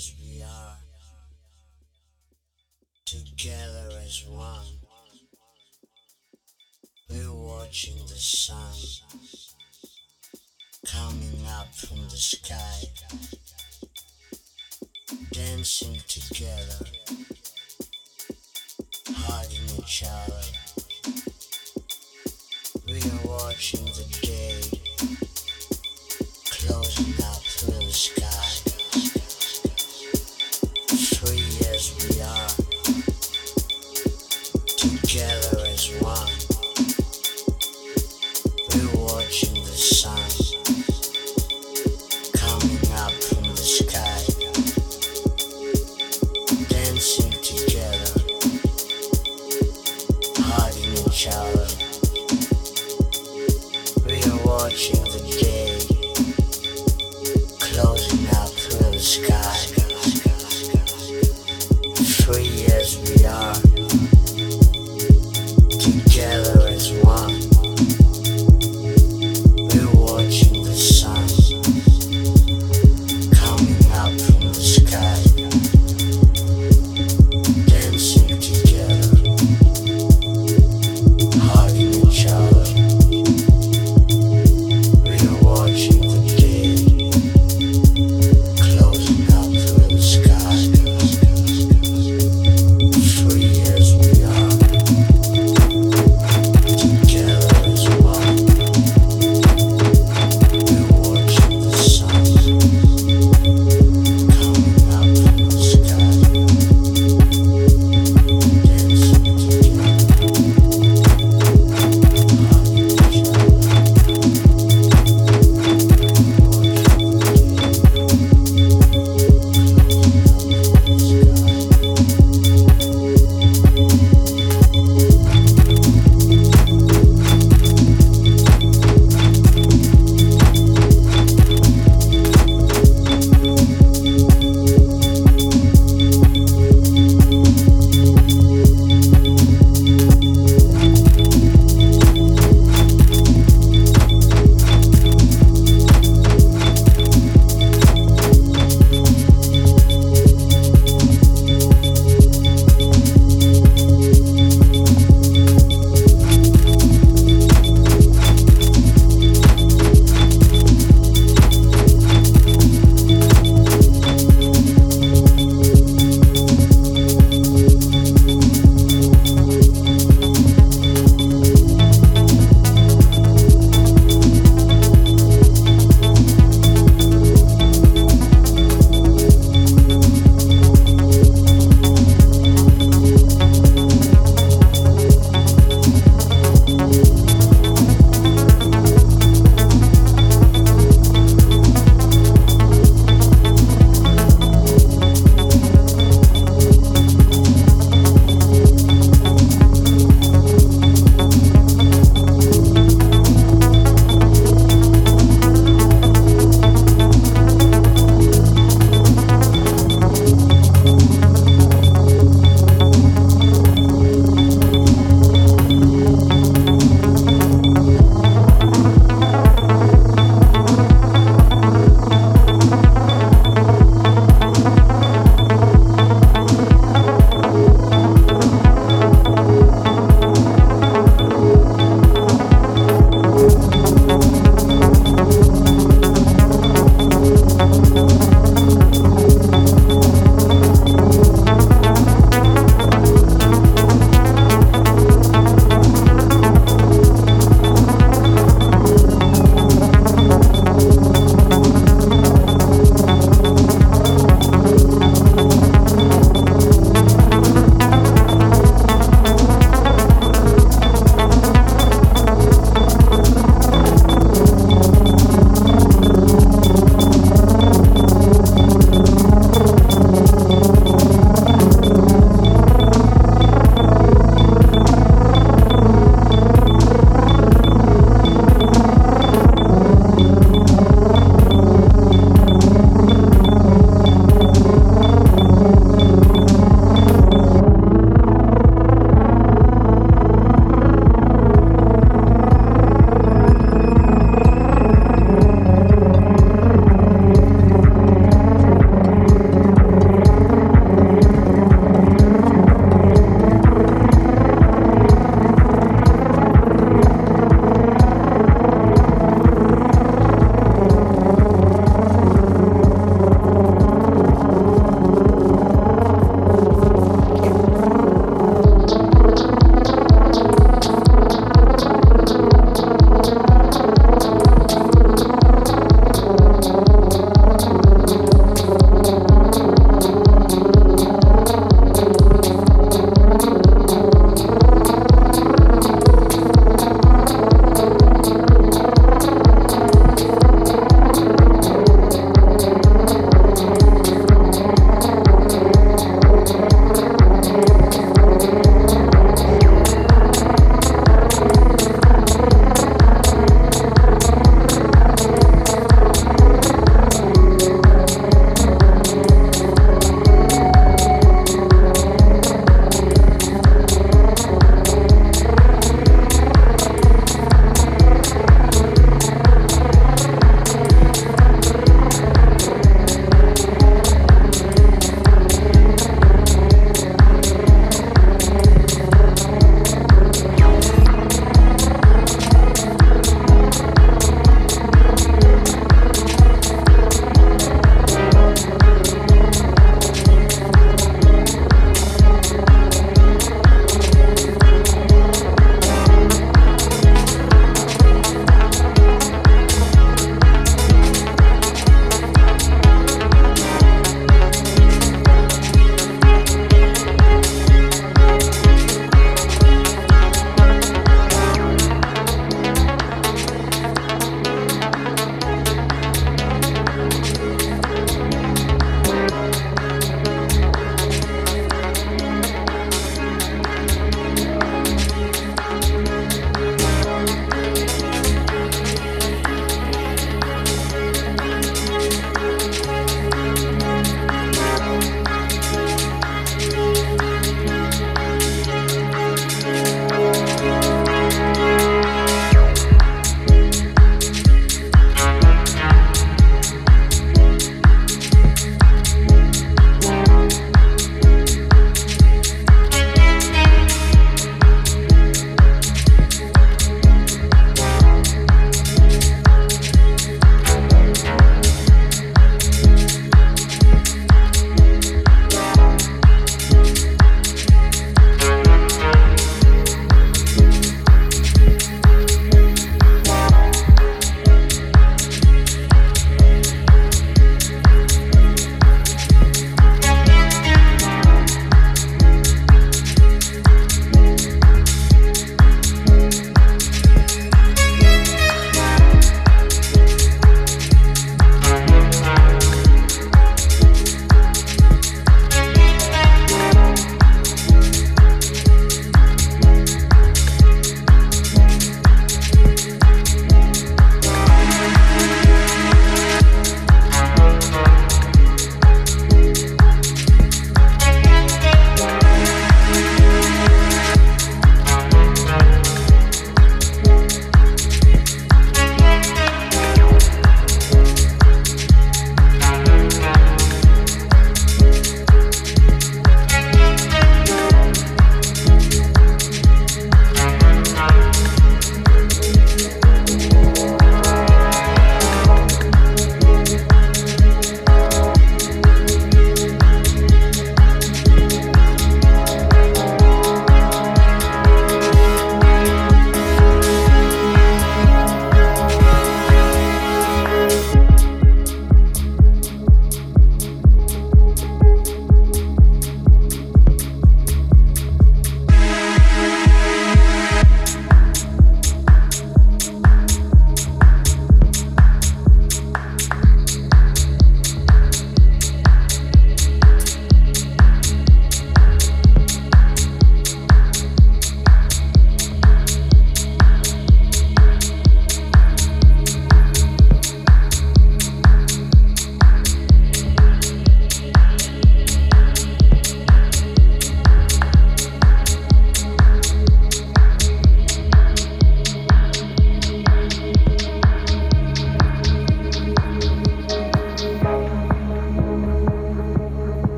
as we are, together as one. We're watching the sun coming up from the sky, dancing together, hugging each other. We are watching the day.